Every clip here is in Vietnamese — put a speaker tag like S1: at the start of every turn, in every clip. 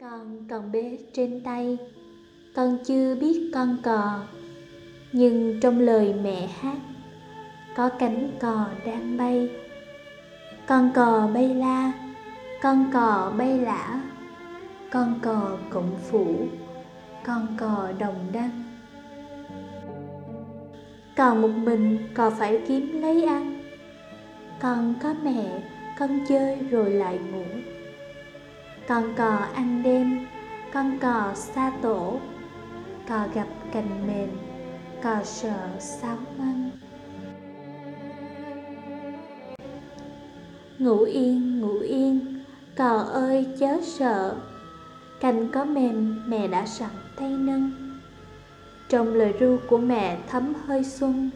S1: Con còn bé trên tay, con chưa biết con cò, nhưng trong lời mẹ hát, có cánh cò đang bay. Con cò bay la, con cò bay lả, con cò cộng phủ, con cò đồng đăng. Còn một mình cò phải kiếm lấy ăn, con có mẹ, con chơi rồi lại ngủ con cò ăn đêm, con cò xa tổ, cò gặp cành mềm, cò sợ sáo măng ngủ yên ngủ yên, cò ơi chớ sợ. Cành có mềm, mẹ đã sẵn tay nâng. Trong lời ru của mẹ thấm hơi xuân.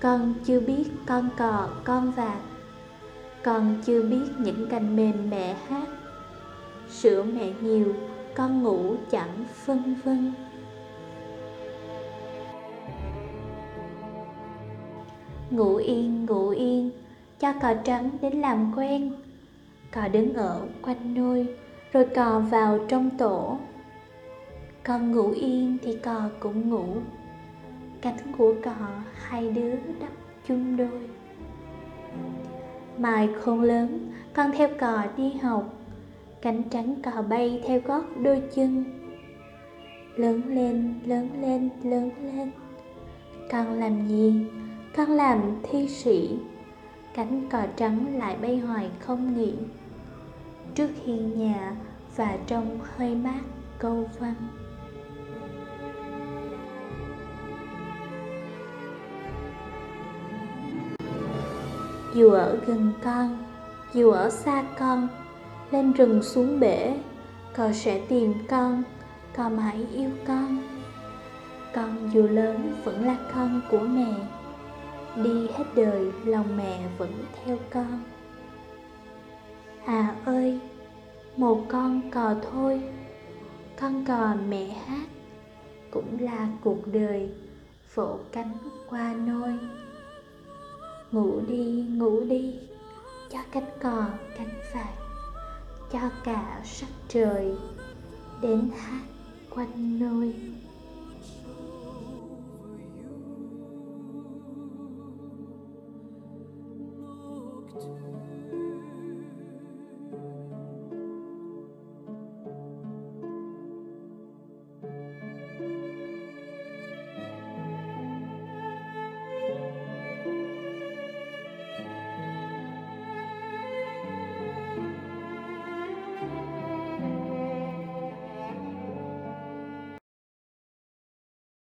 S1: Con chưa biết con cò, con vạc. Con chưa biết những cành mềm mẹ hát sữa mẹ nhiều, con ngủ chẳng phân vân. Ngủ yên ngủ yên, cho cò trắng đến làm quen. Cò đứng ở quanh nôi, rồi cò vào trong tổ. Con ngủ yên thì cò cũng ngủ. Cánh của cò hai đứa đắp chung đôi. Mai khôn lớn, con theo cò đi học cánh trắng cò bay theo gót đôi chân. Lớn lên lớn lên lớn lên. Con làm gì? Con làm thi sĩ. Cánh cò trắng lại bay hoài không nghỉ. Trước hiên nhà và trong hơi mát câu văn. Dù ở gần con, dù ở xa con lên rừng xuống bể. Cậu sẽ tìm con con mãi yêu con. Con dù lớn vẫn là con của mẹ. Đi hết đời, lòng mẹ vẫn theo con. À ơi, một con cò thôi. Con cò mẹ hát, cũng là cuộc đời vỗ cánh qua nôi. Ngủ đi ngủ đi, cho cánh cò cánh vàng cho cả sắc trời đến hát quanh nơi Thank you.